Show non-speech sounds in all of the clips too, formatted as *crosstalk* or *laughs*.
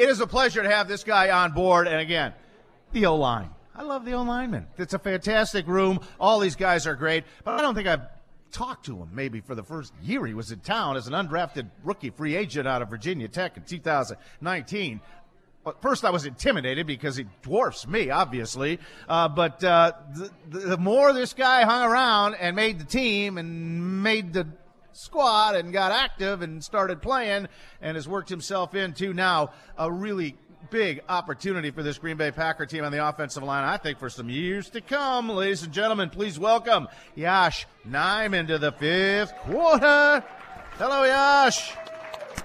It is a pleasure to have this guy on board. And again, the O line. I love the O lineman. It's a fantastic room. All these guys are great, but I don't think I've talked to him maybe for the first year he was in town as an undrafted rookie free agent out of Virginia Tech in 2019. But first, I was intimidated because he dwarfs me, obviously. Uh, but uh, the, the more this guy hung around and made the team and made the squad and got active and started playing and has worked himself into now a really big opportunity for this Green Bay Packer team on the offensive line, I think, for some years to come. Ladies and gentlemen, please welcome Yosh Nijman to the fifth quarter. Hello, Yosh.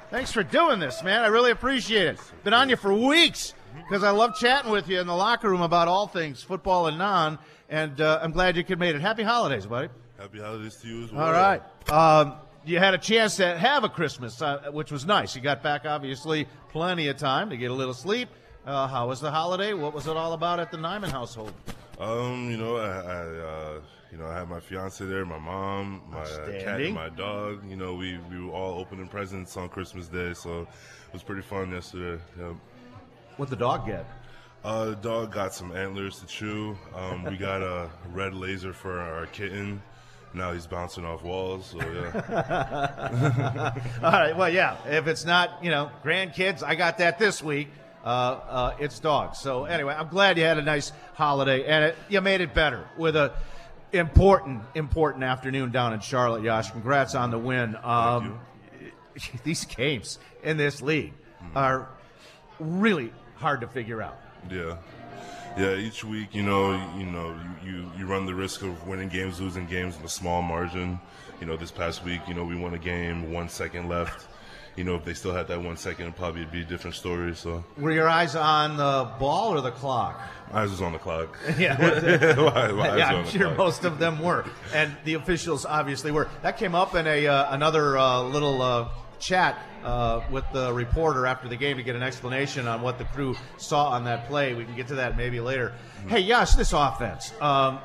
Thanks for doing this, man. I really appreciate it. Been on you for weeks because I love chatting with you in the locker room about all things football and non, and uh, I'm glad you could make it. Happy holidays, buddy. Happy holidays to you as well. All right. Um, you had a chance to have a Christmas, uh, which was nice. You got back, obviously, plenty of time to get a little sleep. Uh, how was the holiday? What was it all about at the Nijman household? Um, you know, I, I uh, you know, I had my fiance there, my mom, my cat, and my dog. You know, we we were all opening presents on Christmas Day, so it was pretty fun yesterday. Yep. What'd the dog get? Uh, the dog got some antlers to chew. Um, we got a red laser for our kitten. Now he's bouncing off walls. So yeah. *laughs* All right. Well, yeah. If it's not, you know, grandkids, I got that this week. Uh, uh, it's dogs. So anyway, I'm glad you had a nice holiday and it, you made it better with a important, important afternoon down in Charlotte. Yosh, congrats on the win. Um, *laughs* these games in this league mm-hmm. are really hard to figure out. Yeah yeah, each week, you know, you know, you, you, you run the risk of winning games, losing games in a small margin. You know, this past week, you know, we won a game, one second left. You know, if they still had that one second, it'd probably be a different story. So, were your eyes on the ball or the clock? Eyes was on the clock. *laughs* yeah, *laughs* my, my yeah, I'm sure clock. most of them were, and the officials obviously were. That came up in a uh, another uh, little. Uh, chat uh, with the reporter after the game to get an explanation on what the crew saw on that play. We can get to that maybe later. Mm-hmm. Hey, yes, this offense. Um,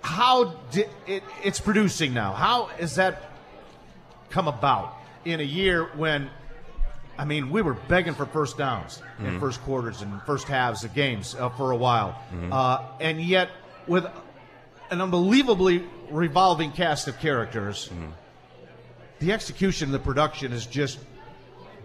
how did it, it's producing now? How has that come about in a year when, I mean, we were begging for first downs mm-hmm. in first quarters and first halves of games uh, for a while, mm-hmm. uh, and yet with an unbelievably revolving cast of characters. Mm-hmm the execution, of the production has just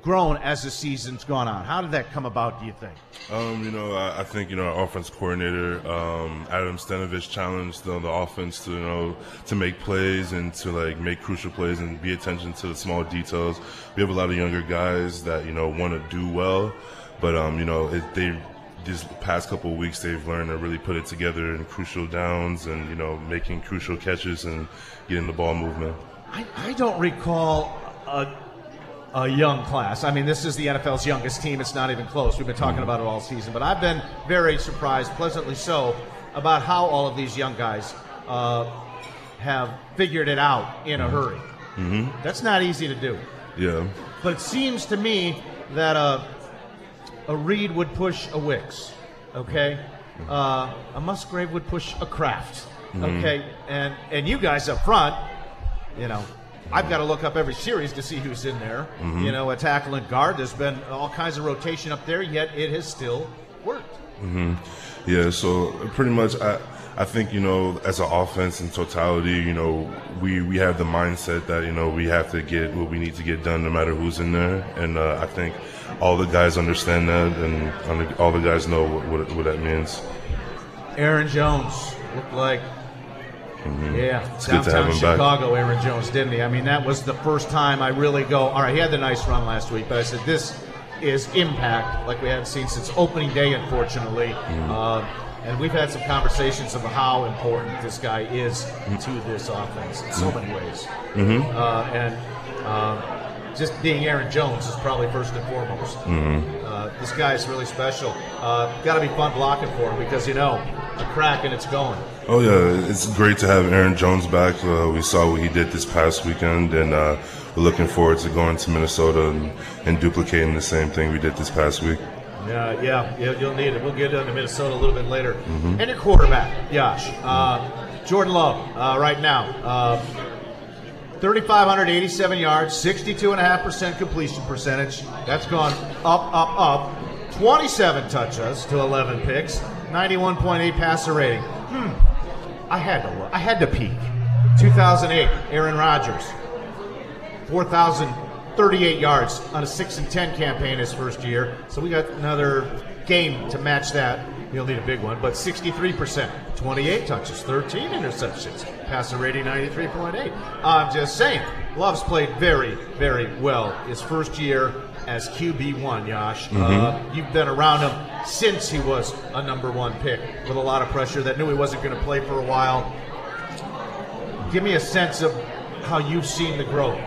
grown as the season's gone on. How did that come about? Do you think? Um, you know, I, I, think you know our offense coordinator um, Adam Stenavich challenged the, the, offense to you know to make plays and to like make crucial plays and be attention to the small details. We have a lot of younger guys that you know want to do well, but um, you know it, they these past couple of weeks they've learned to really put it together in crucial downs and you know making crucial catches and getting the ball movement. I, I don't recall a, a young class. I mean, this is the NFL's youngest team. It's not even close. We've been talking mm-hmm. about it all season. But I've been very surprised, pleasantly so, about how all of these young guys uh, have figured it out in a mm-hmm. hurry. Mm-hmm. That's not easy to do. Yeah. But it seems to me that a, a Reed would push a Wicks, okay? Mm-hmm. Uh, a Musgrave would push a Kraft, mm-hmm. okay? And, and you guys up front – you know, I've got to look up every series to see who's in there. Mm-hmm. You know, a tackle and guard. There's been all kinds of rotation up there, yet it has still worked. Mm-hmm. Yeah, so pretty much, I I think you know, as an offense in totality, you know, we we have the mindset that you know we have to get what we need to get done, no matter who's in there, and uh, I think all the guys understand that, and all the guys know what, what, what that means. Aaron Jones looked like Mm-hmm. Yeah, it's downtown Chicago, back. Aaron Jones, didn't he? I mean, that was the first time I really go. All right, he had the nice run last week, but I said this is impact like we haven't seen since opening day, unfortunately. Mm-hmm. Uh, and we've had some conversations of how important this guy is mm-hmm. to this offense in so many ways. Mm-hmm. Uh, and uh, just being Aaron Jones is probably first and foremost. Mm-hmm. Uh, this guy is really special. Uh, Got to be fun blocking for him because you know a crack and it's going. Oh yeah, it's great to have Aaron Jones back. Uh, we saw what he did this past weekend, and uh, we're looking forward to going to Minnesota and, and, duplicating the same thing we did this past week. Yeah, yeah, you'll need it. We'll get into Minnesota a little bit later. Mm-hmm. And your quarterback, Yosh, uh, Jordan Love, uh, right now. Uh, 3,587 yards, 62.5% completion percentage. That's gone up, up, up. 27 touches to 11 picks, 91.8 passer rating. Hmm. I had to look. I had to peek. 2008, Aaron Rodgers, 4,038 yards on a 6 and 10 campaign his first year. So we got another game to match that. He'll need a big one, but 63%, 28 touches, 13 interceptions, passer rating 93.8. I'm just saying, Love's played very, very well his first year as QB1, Yosh. Uh, you've been around him since he was a number one pick with a lot of pressure that knew he wasn't going to play for a while. Give me a sense of how you've seen the growth.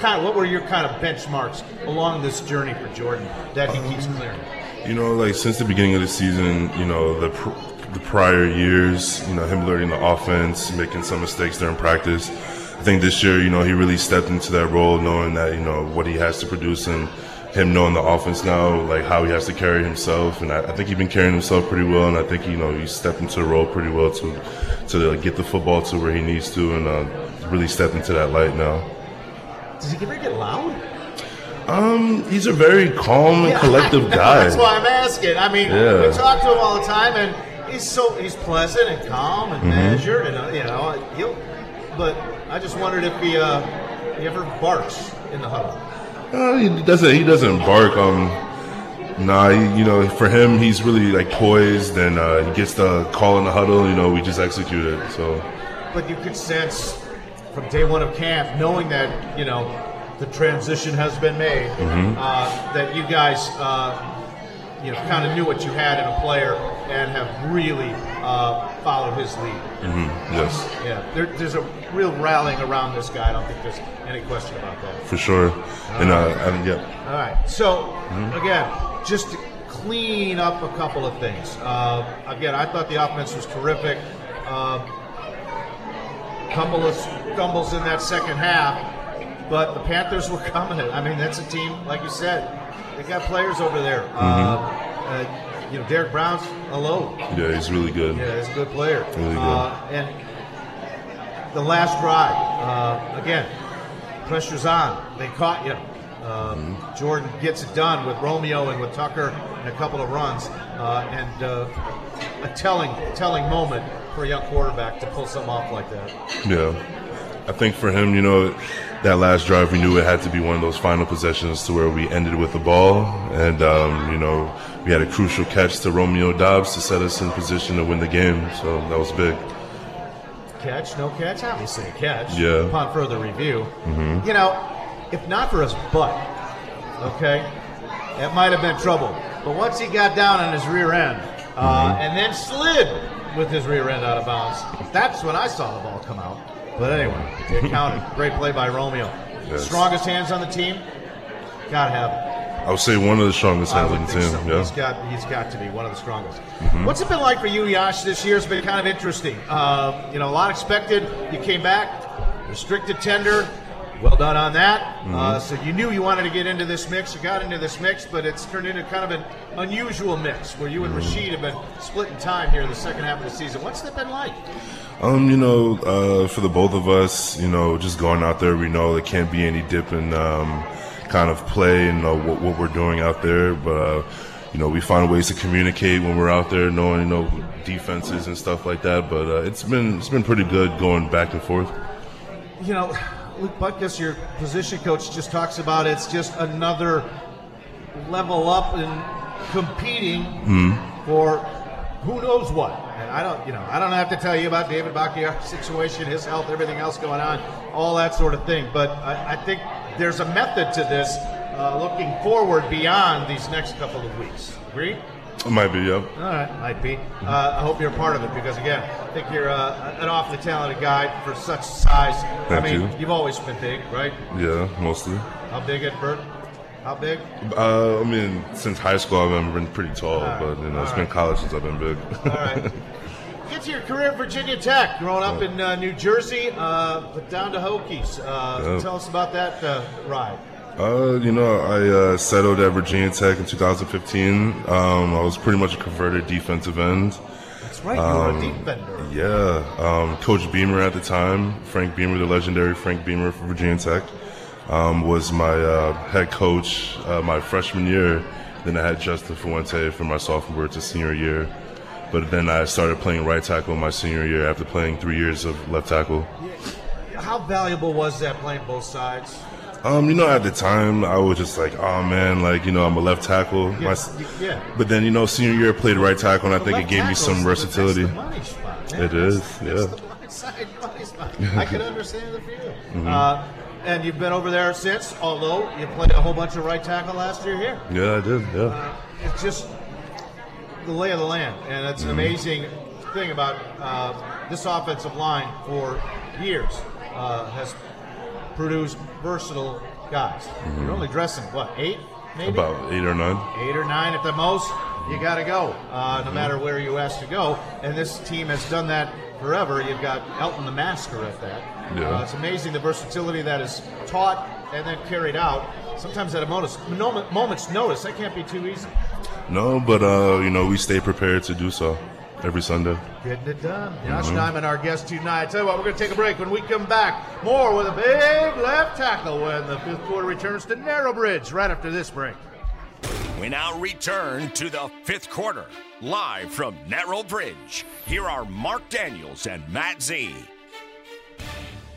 Kind of, what were your kind of benchmarks along this journey for Jordan that he keeps um, clearing? You know, like since the beginning of the season, you know, the pr- the prior years, you know, him learning the offense, making some mistakes during practice. I think this year, you know, he really stepped into that role, knowing that you know what he has to produce, and him knowing the offense now, like how he has to carry himself. And I, I think he's been carrying himself pretty well, and I think you know he stepped into the role pretty well to to like, get the football to where he needs to, and uh, really step into that light now. Does he ever get loud? Um, he's a very calm and collective *laughs* guy. That's why I'm asking. I mean, Yeah. we talk to him all the time, and he's so he's pleasant and calm Mm-hmm. and measured, and uh, you know he'll. But I just wondered if he uh, he ever barks in the huddle. Uh, he doesn't. He doesn't bark. Um, nah. He, you know, for him, he's really like poised, and uh, he gets the call in the huddle. You know, we just execute it. So But you could sense from day one of camp, knowing that you know the transition has been made, Mm-hmm. uh, that you guys uh, you know kind of knew what you had in a player and have really uh, followed his lead. mm-hmm, yes, Yeah, there, there's a real rallying around this guy. I don't think there's any question about that. for sure. And uh, and yeah, All right. So again, just to clean up a couple of things. Uh, again, I thought the offense was terrific. Uh, couple of stumbles in that second half, but the Panthers were *laughs* coming. I mean, that's a team, like you said, they got players over there. Uh, uh, you know, Derrick Brown's alone. yeah, he's really good. Yeah, he's a good player. Really good. Uh, and the last drive, uh, again, pressure's on. They caught you. Uh, Mm-hmm. Jordan gets it done with Romeo and with Tucker and a couple of runs, uh, and uh, a telling, telling moment for a young quarterback to pull something off like that. Yeah. I think for him, you know, that last drive, we knew it had to be one of those final possessions to where we ended with the ball. And, um, you know, we had a crucial catch to Romeo Doubs to set us in position to win the game. So that was big. Catch, no catch, obviously a catch. Yeah. Mm-hmm. Upon further review, you know, if not for his butt, okay, that might have been trouble. But once he got down on his rear end uh, Mm-hmm. and then slid with his rear end out of bounds, that's when I saw the ball come out. But anyway, it counted. Great play by Romeo. Yes. Strongest hands on the team. Gotta have it. I would say one of the strongest hands on the team. so. Yeah. He's got he's got to be one of the strongest. Mm-hmm. What's it been like for you, Yosh? This year's been kind of interesting. Uh, you know, a lot expected. You came back, restricted tender. Well done on that. Mm-hmm. Uh, so you knew you wanted to get into this mix. You got into this mix, but it's turned into kind of an unusual mix where you and Mm-hmm. Rasheed have been splitting time here in the second half of the season. What's that been like? Um, you know, uh, for the both of us, you know, just going out there, we know there can't be any dip in um, kind of play and uh, what, what we're doing out there. But uh, you know, we find ways to communicate when we're out there, knowing you know defenses and stuff like that. But uh, it's been it's been pretty good going back and forth. you know, Luke Butkus, your position coach, just talks about it's just another level up in competing for who knows what. And I don't, you know, I don't have to tell you about David Bakhtiari's *laughs* situation, his health, everything else going on, all that sort of thing. But I, I think there's a method to this, uh, looking forward beyond these next couple of weeks. Agree? It might be, yeah. All right, might be. Uh, I hope you're a part of it because, again, I think you're uh, an awfully talented guy for such size. Thank I mean, you. have always been big, right? Yeah, mostly. How big at Bert? How big? Uh, I mean, since high school, I've been pretty tall, right, but you know, it's all been college since I've been big. All right. Get to your career at Virginia Tech, growing up in uh, New Jersey, uh, but down to Hokies. Uh, Yeah. Tell us about that uh, ride. Uh, you know, I uh, settled at Virginia Tech in 2015. Um, I was pretty much a converted defensive end. That's right. You were a defender. Yeah, um, Coach Beamer at the time, Frank Beamer, the legendary Frank Beamer from Virginia Tech, um, was my uh, head coach uh, my freshman year. Then I had Justin Fuente for my sophomore to senior year. But then I started playing right tackle my senior year after playing three years of left tackle. How valuable was that playing both sides? Um, you know, at the time, I was just like, oh man, like you know, I'm a left tackle. My, yeah. But then you know, senior year I played right tackle, and I think it gave me some versatility. That's the money spot. It is, yeah. The side money spot. *laughs* I can understand the feeling. Mm-hmm. Uh, and you've been over there since, although you played a whole bunch of right tackle last year here. Yeah, I did. Yeah. It's just the lay of the land, and it's Mm-hmm. an amazing thing about uh, this offensive line for years uh, has produced versatile guys. You're only dressing what eight, maybe Mm-hmm. About eight or nine. eight or nine at the most. You got to go, uh, no matter where you ask to go. And this team has done that forever. You've got Elgton the Master at that. Yeah. Uh, it's amazing the versatility that is taught and then carried out. Sometimes at a moment's, moment's notice, that can't be too easy. No, but uh, you know, we stay prepared to do so every Sunday. Getting it done. Yosh Nijman, our guest tonight. Tell you what, we're going to take a break. When we come back, more with a big left tackle when the fifth quarter returns to Narrow Bridge right after this break. We now return to the fifth quarter, live from Narrow Bridge. Here are Mark Daniels and Matt Z.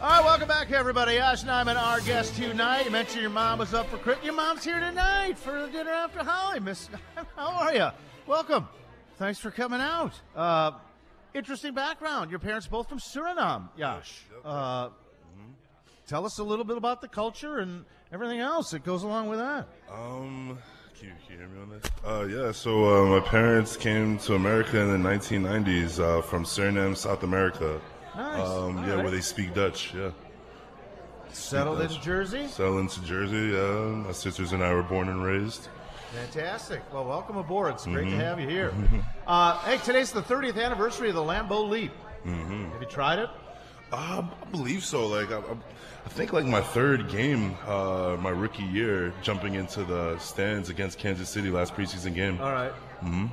All right, welcome back, everybody. Yosh Nijman, our guest tonight. You mentioned your mom was up for Christmas. Your mom's here tonight for the dinner after Holly. Miss, *laughs* how are you? Welcome. Thanks for coming out. Uh, interesting background. Your parents both from Suriname, Yosh. Uh, tell us a little bit about the culture and everything else that goes along with that. Um, can you, can you hear me on this? Uh, yeah. So uh, my parents came to America in the 1990s uh, from Suriname, South America. Nice. Um, yeah, right. where they speak Dutch. Yeah. Settled in Jersey. Settled into Jersey. Yeah. My sisters and I were born and raised. Fantastic. Well, welcome aboard. It's great Mm-hmm. to have you here. Uh, hey, today's the 30th anniversary of the Lambeau Leap. Mm-hmm. Have you tried it? Um, I believe so. Like I, I- I think like my third game, uh, my rookie year, jumping into the stands against Kansas City last preseason game. All right. Mm-hmm.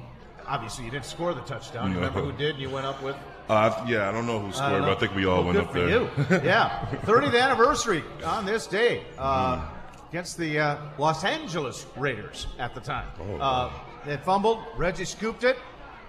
Obviously, you didn't score the touchdown. You remember who did? and You went up with. Uh, yeah, I don't know who scored, don't but. I think we all Well, went good up for there. you. yeah, *laughs* 30th anniversary on this day uh, against the uh, Los Angeles Raiders at the time. Oh, uh, they fumbled. Reggie scooped it,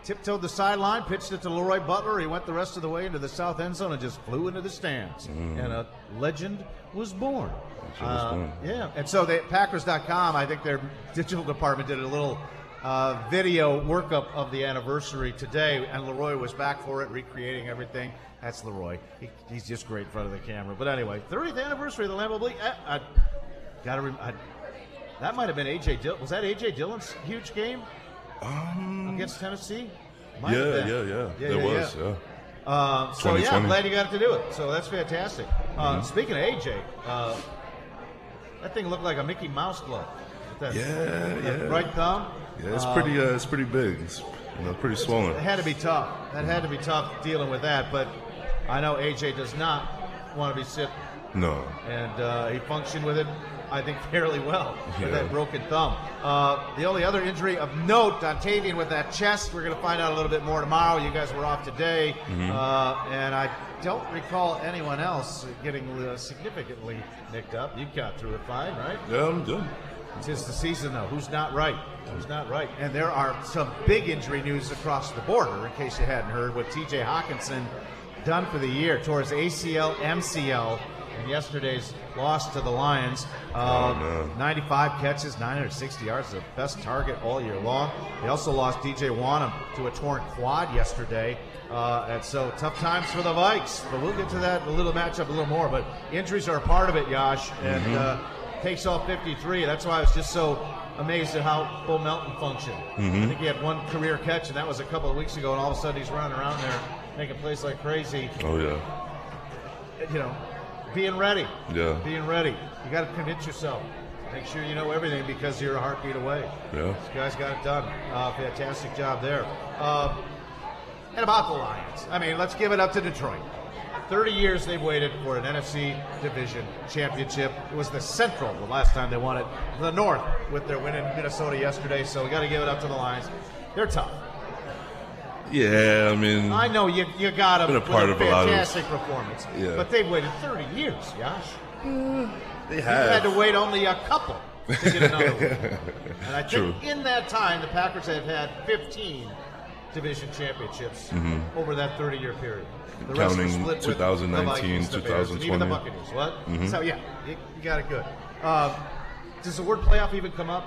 tiptoed the sideline, pitched it to LeRoy Butler. He went the rest of the way into the south end zone and just flew into the stands. And a legend was born. Mm. was Uh, born. yeah, and so they, Packers.com, I think their digital department did a little uh, video workup of the anniversary today, and Leroy was back for it, recreating everything. That's Leroy. He, he's just great in front of the camera. But anyway, 30th anniversary of the Lambeau Leap. I, I gotta. Rem- I, that might have been AJ. Dillon. Was that AJ Dillon's huge game Um, against Tennessee? Might yeah, been. yeah, yeah, Yeah, There yeah, was, yeah. yeah. Uh, so yeah, I'm glad you got to do it. So that's fantastic. Uh, Speaking of AJ, uh, that thing looked like a Mickey Mouse glove. That, Yeah, that yeah. Right thumb. Yeah, it's Uh, pretty. Uh, it's pretty big. It's you know pretty swollen. It had to be tough. That had to be tough dealing with that. But I know AJ does not want to be sitting, No. and uh, he functioned with it, I think, fairly well with that broken thumb. Uh, the only other injury of note, Dontayvion with that chest. We're going to find out a little bit more tomorrow. You guys were off today, Mm-hmm. uh, and I don't recall anyone else getting uh, significantly nicked up. You got through it fine, right? Yeah, I'm good. Tis the season, though. Who's not right? Who's not right? And there are some big injury news across the border, in case you hadn't heard, with T.J. Hockenson done for the year towards ACL, MCL, and yesterday's loss to the Lions. Uh, Oh, no. 95 catches, 960 yards, the best target all year long. They also lost D.J. Wonnum to a torn quad yesterday. Uh, and so tough times for the Vikes, but we'll get to that a little matchup a little more. But injuries are a part of it, Yosh, and uh, takes off 53. That's why I was just so amazed at how Bo Melton functioned. I think he had one career catch, and that was a couple of weeks ago, and all of a sudden he's running around there making plays like crazy. Oh yeah. You know, being ready. Yeah. Being ready. You got to convince yourself. Make sure you know everything because you're a heartbeat away. Yeah. This guy's got it done. Uh, fantastic job there. Uh, and about the Lions, I mean, let's give it up to Detroit. 30 years they've waited for an NFC division championship. It was the Central the last time they won it. The North with their win in Minnesota yesterday, so we got to give it up to the Lions. They're tough. Yeah, I mean, I know you you got them Been a part a of a lot of- fantastic performance, Yeah. but they've waited 30 years, Yosh. they You had to wait only a couple to get another one. *laughs* And I think in that time, the Packers have had 15 division championships over that 30-year period. The rest Mm-hmm. Counting the 2019, Vikings, the Bears, and even the 2020. Buccaneers. What? So yeah, you, you got it good. Um, does the word playoff even come up?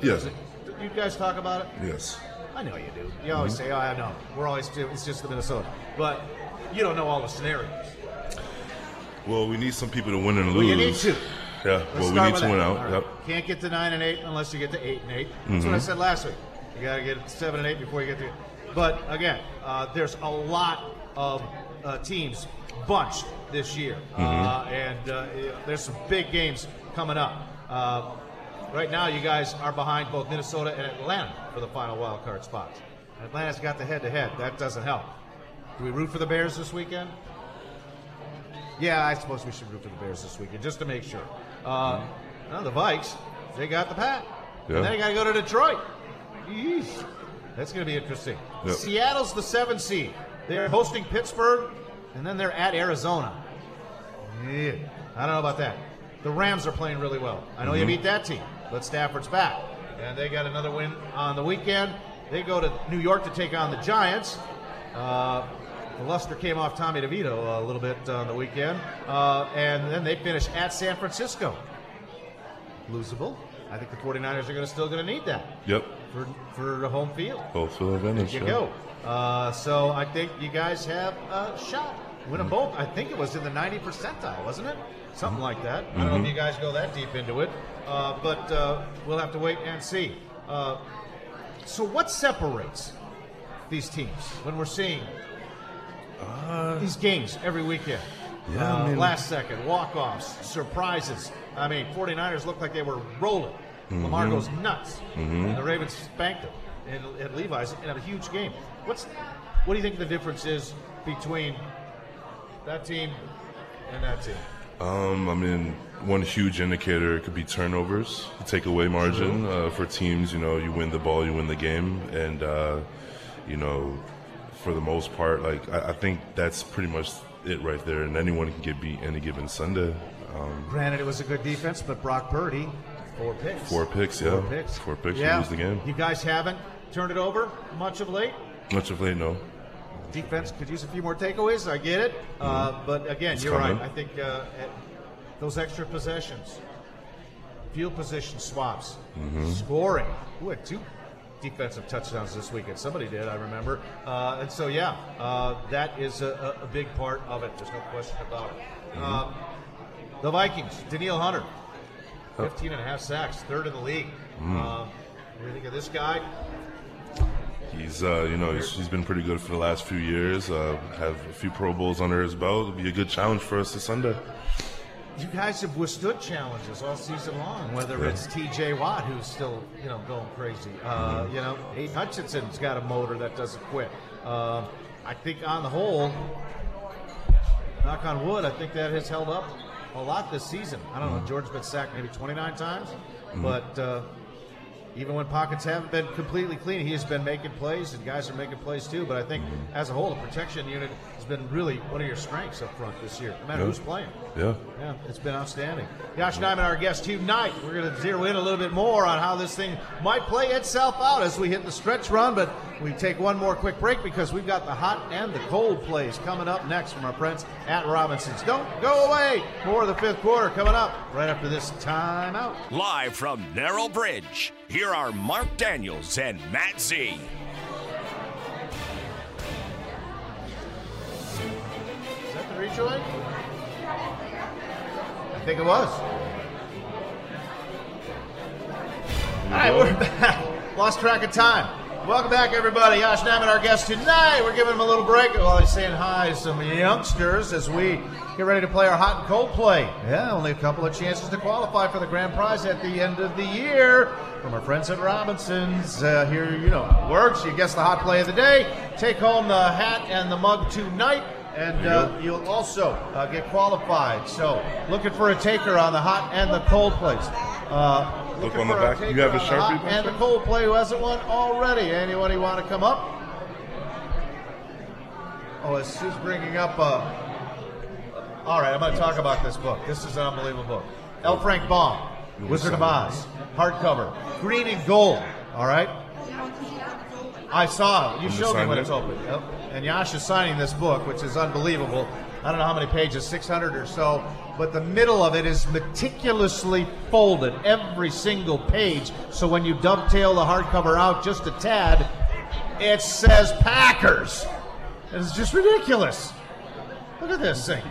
Yes, it- you guys talk about it? yes. I know you do. You always say, "Oh, I know." We're always it's just the Minnesota, but you don't know all the scenarios. Well, we need some people to win and lose. Well, you need to. Yeah, Let's well, we need to win out. All right. Yep. Can't get to nine and eight unless you get to eight and 8 That's Mm-hmm. what I said last week. You got to get to seven and eight before you get to. But again, uh, there's a lot of uh, teams bunched this year, Mm-hmm. uh, and uh, there's some big games coming up. Uh, right now, you guys are behind both Minnesota and Atlanta for the final wild card spots. Atlanta's got the head-to-head. That doesn't help. Do we root for the Bears this weekend? Yeah, I suppose we should root for the Bears this weekend just to make sure. Uh, no, the Vikes, they got the pat. Yeah. And then they got to go to Detroit. Yeesh. That's going to be interesting. Yep. Seattle's the seven seed. They're hosting Pittsburgh, and then they're at Arizona. Yeah. I don't know about that. The Rams are playing really well. I know you beat that team, but Stafford's back. And they got another win on the weekend. They go to New York to take on the Giants. Uh, the luster came off Tommy DeVito a little bit on the weekend. Uh, and then they finish at San Francisco. Losable. I think the 49ers are gonna, still going to need that Yep. for, for the home field. Both for the advantage. You yeah. go. Uh, so I think you guys have a shot. Win them both. I think it was in the 90 percentile, wasn't it? Something like that. I don't know if you guys go that deep into it, uh, but uh, we'll have to wait and see. Uh, so what separates these teams when we're seeing these games every weekend? Yeah, Uh, I mean- last second, walk offs, surprises. I mean, 49ers looked like they were rolling. Lamar goes nuts. And the Ravens spanked them at Levi's in a huge game. What's What do you think the difference is between that team and that team? Um, I mean, one huge indicator could be turnovers, takeaway margin uh, for teams. You know, you win the ball, you win the game, and uh, you know, for the most part, like I, I think that's pretty much it right there. And anyone can get beat any given Sunday. Um, Granted, it was a good defense, but Brock Purdy, four picks. four picks, yeah, Four picks. four picks, Yeah. you lose the game. You guys haven't turned it over much of late. Much of late, no. Defense could use a few more takeaways. I get it, uh, but again, It's you're coming. right. I think uh, those extra possessions, field position swaps, scoring. Who had two defensive touchdowns this weekend? Somebody did, I remember. Uh, and so, yeah, uh, that is a, a big part of it. There's no question about it. Um, the Vikings, Danielle Hunter, 15 and a half sacks, third in the league. Um, what do you think of this guy? He's, uh, you know, he's, he's been pretty good for the last few years. Uh, have a few Pro Bowls under his belt. It'll be a good challenge for us this Sunday. You guys have withstood challenges all season long, whether Yeah. it's T.J. Watt, who's still, you know, going crazy. Uh, You know, Aidan Hutchinson's got a motor that doesn't quit. Uh, I think on the whole, knock on wood, I think that has held up a lot this season. I don't know, George's been sacked maybe 29 times, but uh, even when pockets haven't been completely clean, he has been making plays, and guys are making plays too. But I think as a whole, the protection unit has been really one of your strengths up front this year, no matter Yeah. who's playing. Yeah. Yeah, it's been outstanding. Yosh Nijman, our guest tonight. We're going to zero in a little bit more on how this thing might play itself out as we hit the stretch run, but we take one more quick break because we've got the hot and the cold plays coming up next from our friends at Robinson's. Don't go away. More of the fifth quarter coming up right after this timeout. Live from Narrow Bridge, here are Mark Daniels and Matt Z. Is that the rejoin? I think it was. All right, we're back. Lost track of time. Welcome back, everybody. Yosh Nijman, our guest tonight. We're giving him a little break while he's saying hi to some youngsters as we get ready to play our hot and cold play. Yeah, only a couple of chances to qualify for the grand prize at the end of the year from our friends at Robinson's. Uh, here, you know how it works. You guess the hot play of the day, take home the hat and the mug tonight. And uh, you'll also uh, get qualified. So, looking for a taker on the hot and the cold plays. Uh, Look on the back. You have a Sharpie, And the Buster? cold play who hasn't won already. Anybody want to come up? Oh, it's just bringing up. Uh, all right, I'm going to talk about this book. This is an unbelievable book. L. Frank Baum, Wizard of Oz, hardcover, green and gold. All right. I saw it. You showed me when it's open. Yep. And Yosh is signing this book, which is unbelievable. I don't know how many pages, 600 or so, but the middle of it is meticulously folded, every single page. So when you dovetail the hardcover out just a tad, it says Packers. It's just ridiculous. Look at this thing.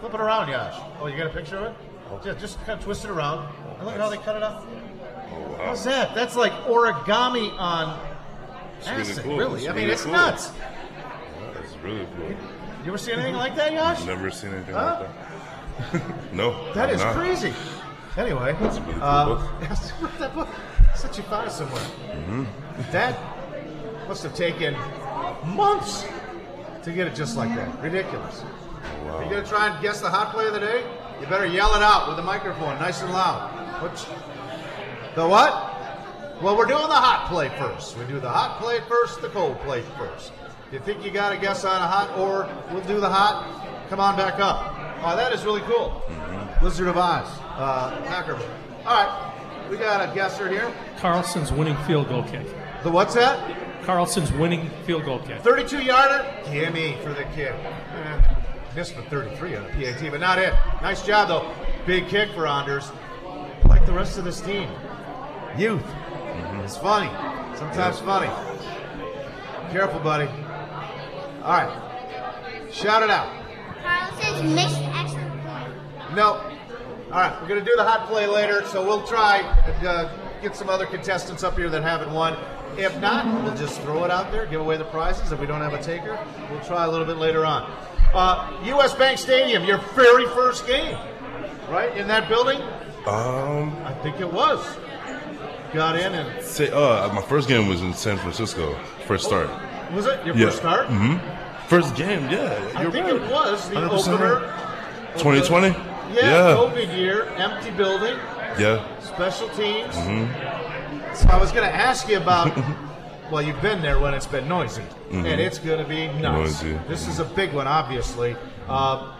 Flip it around, Yosh. Oh, you got a picture of it? Just, just kind of twist it around. And look at how they cut it up. Oh, wow. How's that? That's like origami on really acid, cool. really. I mean, really it's cool. nuts. That's really cool. You ever see anything like that, Yosh? Never seen anything Huh? like that. *laughs* no. That I've is not. crazy. Anyway, That's a really cool uh, book. *laughs* that book, such you found it somewhere. Mm-hmm. That must have taken months to get it just like that. Ridiculous. Wow. You gonna try and guess the hot play of the day? You better yell it out with the microphone, nice and loud. Which, the what? Well, we're doing the hot play first. We do the hot play first, the cold play first. If you think you got a guess on a hot, or we'll do the hot, come on back up. Oh, that is really cool. Wizard of Oz, uh, Packer. All right, we got a guesser here. Carlson's winning field goal kick. The what's that? Carlson's winning field goal kick. 32 yarder? Gimme for the kid. Eh, missed the 33 on the PAT, but not it. Nice job, though. Big kick for Anders. Like the rest of this team. Youth. It's funny. Sometimes funny. Careful, buddy. All right. Shout it out. Carlson's missed extra point. No. All right, we're going to do the hot play later, so we'll try and uh, get some other contestants up here that haven't won. If not, we'll just throw it out there, give away the prizes. If we don't have a taker, we'll try a little bit later on. Uh, U.S. Bank Stadium, your very first game, right? In that building? Um, I think it was. Got in and. say, uh, my first game was in San Francisco. First start. Was it your Yeah. first start? hmm First game, yeah. I think right. it was the 100% opener. right. of the- 2020? Yeah, Yeah. COVID year, empty building. Yeah. special teams. Mm-hmm. So I was going to ask you about. *laughs* well, you've been there when it's been noisy, and it's going to be nuts. Mm-hmm. Noisy. This is a big one, obviously. Uh,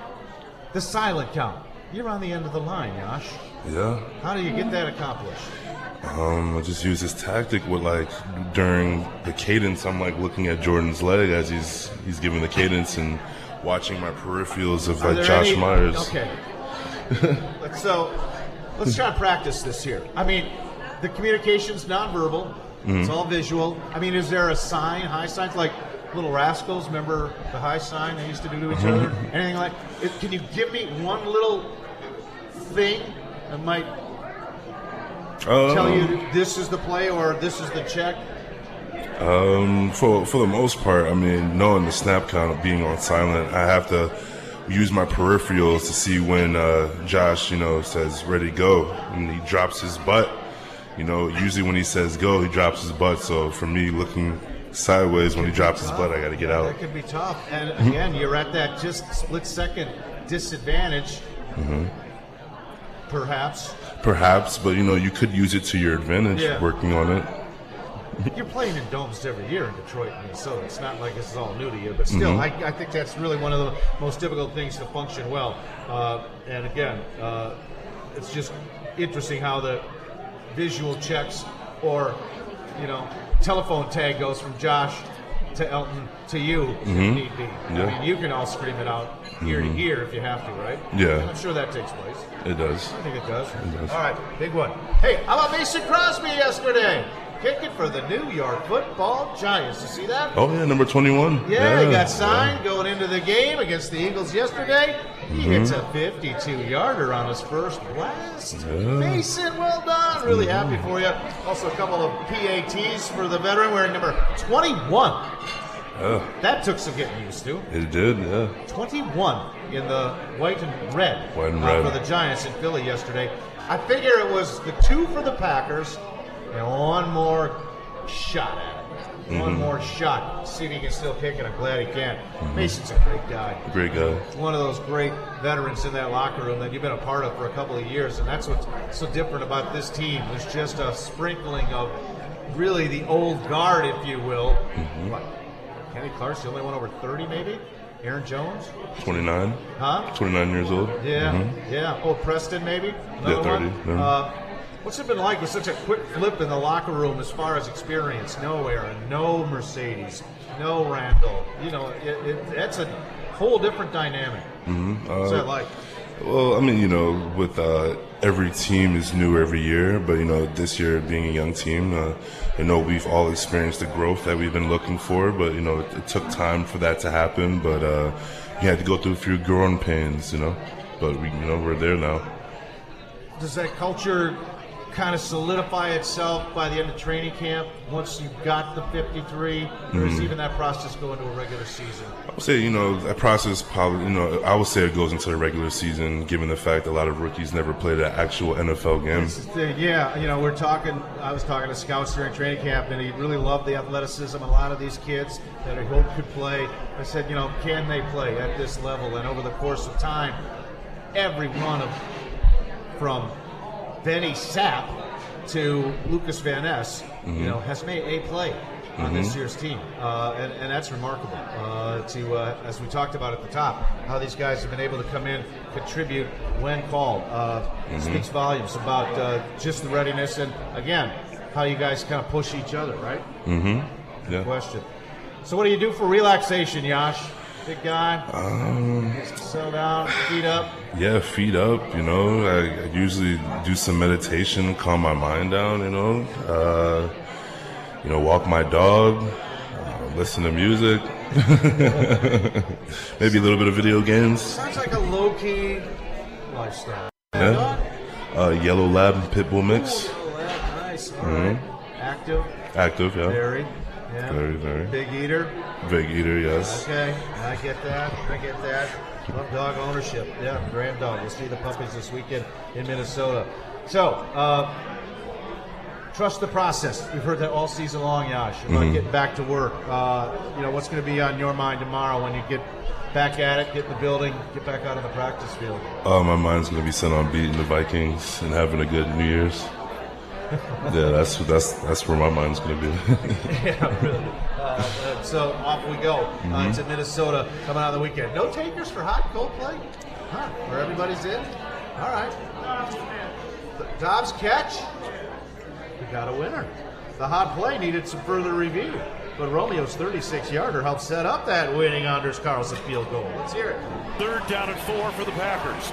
the silent count. You're on the end of the line, Yosh. Yeah. How do you get that accomplished? Um, I just use this tactic with like during the cadence. I'm like looking at Jordan's leg as he's he's giving the cadence and watching my peripherals of like Josh any- Myers. Okay. *laughs* So let's try and practice this here. I mean, the communication's nonverbal. Mm-hmm. It's all visual. I mean, is there a sign, high signs, like Little Rascals? Remember the high sign they used to do to each Mm-hmm. other? Anything like? it- Can you give me one little thing that might Um, tell you this is the play or this is the check? Um, for for the most part, I mean, knowing the snap count of being on silent, I have to use my peripherals to see when uh, Josh, you know, says ready go, and he drops his butt. You know, usually when he says go, he drops his butt. So for me, looking sideways when he drops his butt, I got to get out. That could be tough. And again, you're at that just split second disadvantage. Mm-hmm. Perhaps Perhaps, but you know, you could use it to your advantage, Yeah. working on it. you're playing in domes every year in Detroit, Minnesota. It's not like this is all new to you, but still, Mm-hmm. I, I think that's really one of the most difficult things to function well. Uh, and again, uh, it's just interesting how the visual checks or you know telephone tag goes from Josh to Elgton to you if need be. Mm-hmm. Yeah. I mean, you can all scream it out ear to ear if you have to, right? Yeah. I'm sure that takes place. It does. I think it does. does. All right, big one. Hey, how about Mason Crosby yesterday? Kicking for the New York Football Giants. You see that? Oh yeah, number twenty-one. Yeah, he got yeah. signed going into the game against the Eagles yesterday. He Mm-hmm. hits a 52 yarder on his first blast. Yeah. Mm-hmm. Mason, well done. Really happy for you. Also, a couple of PATs for the veteran wearing number 21. Yeah, That took some getting used to. it did. Yeah. 21 in the white and red, White and uh, red. for the Giants in Philly yesterday. I figure it was the two for the Packers and one more shot at it. One Mm-hmm. more shot. See if he can still kick it. I'm glad he can. Mm-hmm. Mason's a great guy. Great guy. One of those great veterans in that locker room that you've been a part of for a couple of years, and that's what's so different about this team. There's just a sprinkling of really the old guard, if you will. Mm-hmm. What? Kenny Clark's the only one over 30, maybe. Aaron Jones, 29, huh? 29 years old. Yeah, Mhm. yeah. Oh, Preston, maybe. Another 30, one? yeah. Uh, what's it been like with such a quick flip in the locker room as far as experience? No Aaron, no Mercedes, no Randall. You know, it, it, that's a whole different dynamic. Mhm. What's Uh, that like? Well, I mean, you know, with uh, every team is new every year, but you know, this year being a young team, uh, you know, we've all experienced the growth that we've been looking for, but you know, it, it took time for that to happen. But uh, we had to go through a few growing pains, you know. But we, you know, we're there now. Does that culture kind of solidify itself by the end of training camp once you've got the 53? Or does Mhm. even that process go into a regular season? I would say, you know, that process probably, you know, I would say it goes into the regular season, given the fact a lot of rookies never played an actual NFL game. thing. Yeah, you know, we're talking. I was talking to scouts during training camp, and he really loved the athleticism. A lot of these kids that he hoped could play. I said, you know, can they play at this level? And over the course of time, every one of from Benny Sapp to Lukas Van Ness, you Mhm. know, has made a play on this Mhm. year's team, uh, and, and that's remarkable. Uh, to uh, as we talked about at the top, how these guys have been able to come in, contribute when called, uh, Mhm. speaks volumes about uh, just the readiness, and again, how you guys kind of push each other, right? Mm-hmm. Yeah. Question. So, what do you do for relaxation, Yosh? Big guy, Um, settle down, feet up. Yeah, feet up. You know, I, I usually do some meditation, calm my mind down. You know, uh, you know, walk my dog, uh, listen to music, *laughs* maybe a little bit of video games. Sounds like a low key lifestyle. Yeah, uh, yellow lab and pit bull mix. Nice. Mhm. right. Active. Active, yeah. Very. Yeah. Very, very. Big eater. Big eater, yes. Okay. I get that. I get that. Love dog ownership. Yeah. Grand dog. We'll see the puppies this weekend in Minnesota. So, uh, trust the process. We've heard that all season long, Yosh. About Mhm. getting back to work. Uh, you know, what's going to be on your mind tomorrow when you get back at it, get in the building, get back out on the practice field? Oh, my mind's gonna be set on beating the Vikings and having a good New Year's. *laughs* yeah, that's that's that's where my mind's gonna be. *laughs* yeah, really. Uh, uh, so off we go uh, Mhm. to Minnesota coming out of the weekend. No takers for hot cold play? Huh? Where everybody's in? All right. The Doubs catch. We got a winner. The hot play needed some further review, but Romeo's 36 yarder helped set up that winning Anders Carlson field goal. Let's hear it. Third down and four for the Packers.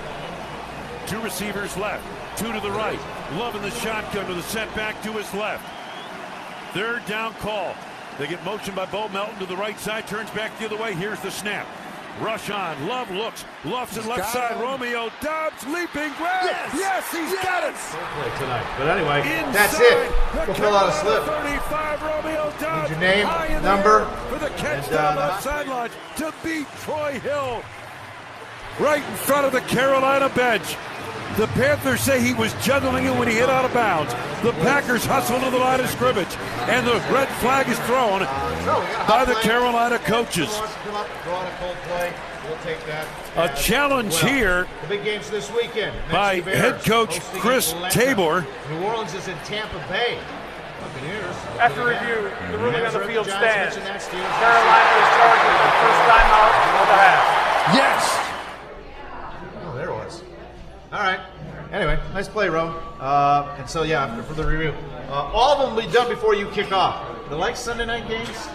Two receivers left, two to the right. Love in the shotgun with a setback to his left. Third down call. They get motion by Bo Melton to the right side, turns back the other way. Here's the snap. Rush on. Love looks. Lofts it left side. him. Romeo Doubs leaping grab. Yes, he's got it. Play tonight. But anyway, Inside that's it. the Go fill out a slip. 35, Romeo Doubs. your name, high in the number, for the catch and, down uh, left sideline to beat Troy Hill. Right in front of the Carolina bench. The Panthers say he was juggling it when he hit out of bounds. The Packers hustle to the line of scrimmage, and the red flag is thrown by the Carolina coaches. Come up, draw a cold play. We'll take that. A as challenge here The this weekend. by Next, the Bears head coach Chris Atlanta. Tabor. New Orleans is in Tampa Bay. After review, the ruling on the field stands. mentioned that, Steelers. Carolina is charged with the first timeout of the half. Yes. Oh, there it was. All right. Anyway, nice play, Ro. Uh, and so, yeah, for, for the review, uh, all of them will be done before you kick off. You like Sunday night games?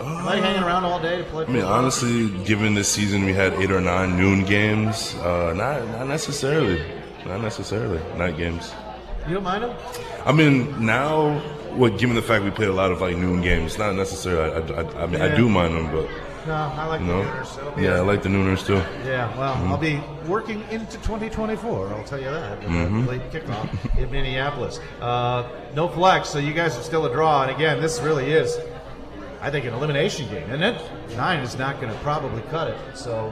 like hanging around all day to play? I mean, honestly, given this season, we had eight or nine noon games. Uh, not not necessarily, not necessarily night games. You don't mind them? I mean, now, what? Given the fact we played a lot of like noon games, not necessarily. I, I, I mean, I do mind them, but No, I like you the Nooners. It'll yeah, I like the nooners too. Yeah, well, Mhm. I'll be working into 2024. I'll tell you that. Mhm. Late kickoff in Minneapolis. Uh, no flex, so you guys are still a draw. And again, this really is, I think, an elimination game, isn't it? Nine is not going to probably cut it. So,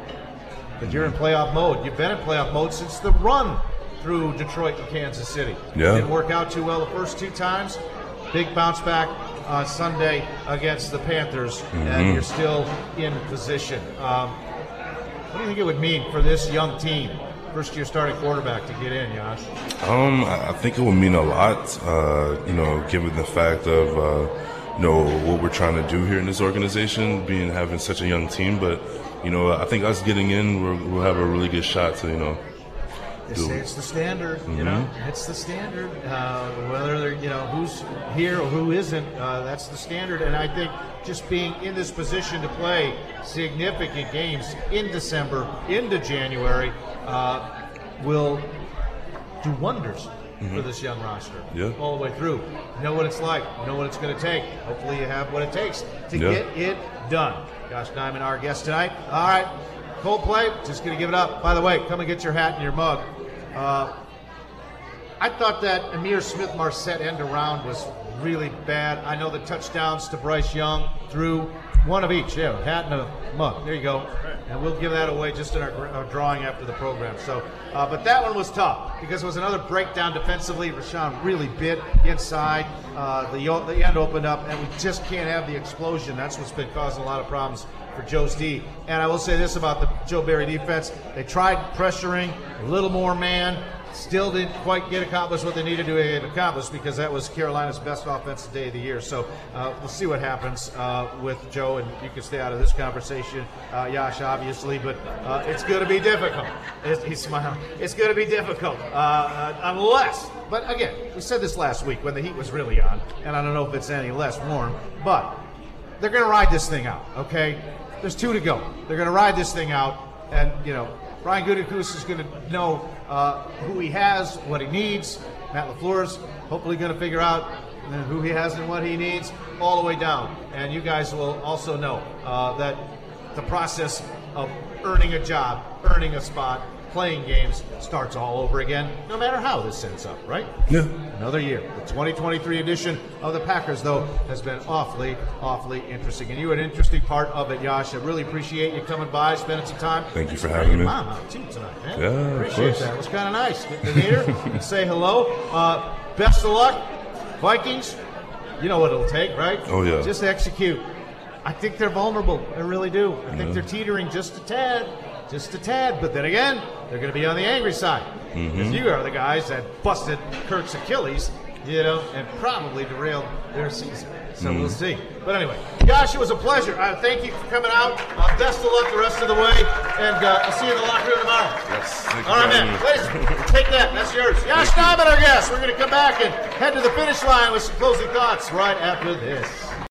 but you're in playoff mode. You've been in playoff mode since the run through Detroit and Kansas City. Yeah. Didn't work out too well the first two times. Big bounce back on Sunday against the Panthers, and Mhm. you're still in position. Um, what do you think it would mean for this young team, first year starting quarterback, to get in, Yosh? Um, I think it would mean a lot. Uh, you know, given the fact of uh, know what we're trying to do here in this organization, being having such a young team. But you know, I think us getting in, we're, we'll have a really good shot to you know. It's, it's the standard, you know. It's the standard. Uh, whether they're, you know who's here or who isn't, uh, that's the standard. And I think just being in this position to play significant games in December into January uh, will do wonders for this young roster. Yeah. All the way through. Know what it's like. Know what it's going to take. Hopefully, you have what it takes to Yeah. get it done. Yosh Nijman, our guest tonight. All right. Coldplay, just going to give it up. By the way, come and get your hat and your mug. Uh, I thought that Ihmir Smith-Marsette end around was really bad. I know the touchdowns to Bryce Young threw one of each. Yeah, hat and a mug. There you go. And we'll give that away just in our, our drawing after the program. So, uh, but that one was tough because it was another breakdown defensively. Rashan really bit inside. Uh, the, the end opened up, and we just can't have the explosion. That's what's been causing a lot of problems for Joe's D. And I will say this about the Joe Barry defense: they tried pressuring a little more man. Still didn't quite get accomplished what they needed to get accomplished because that was Carolina's best offensive day of the year. So uh, we'll see what happens uh, with Joe, and you can stay out of this conversation, uh, Yosh, obviously, but uh, it's going to be difficult. It's, he's smiling. It's going to be difficult uh, uh, unless, but again, we said this last week when the heat was really on, and I don't know if it's any less warm, but they're going to ride this thing out, okay? There's two to go. They're going to ride this thing out, and, you know, Brian Gutekunst is going to know uh, who he has, what he needs. Matt LaFleur's hopefully going to figure out who he has and what he needs all the way down. And you guys will also know uh, that the process of earning a job, earning a spot, playing games starts all over again, no matter how this ends up, right? Yeah. Another year. The 2023 edition of the Packers, though, has been awfully, awfully interesting. And you an interesting part of it, Yosh. I really appreciate you coming by, spending some time. Thank you for having me. Mom out too tonight, man. Yeah, of appreciate course. that. It was kind of nice. Get to meet her, and say hello. Uh, best of luck, Vikings. You know what it'll take, right? Oh, yeah. Just execute. I think they're vulnerable. I really do. I think they're teetering just a tad, just a tad. But then again, they're going to be on the angry side. Mm-hmm. You are the guys that busted Kirk's Achilles, you know, and probably derailed their season. So we'll Mm-hmm. see. But anyway, Yosh, it was a pleasure. Uh, thank you for coming out. Uh, best of luck the rest of the way, and uh, I'll see you in the locker room tomorrow. Yes. All for man. Ladies, take that. That's yours. Yosh Nijman, our guest. We're going to come back and head to the finish line with some closing thoughts right after this.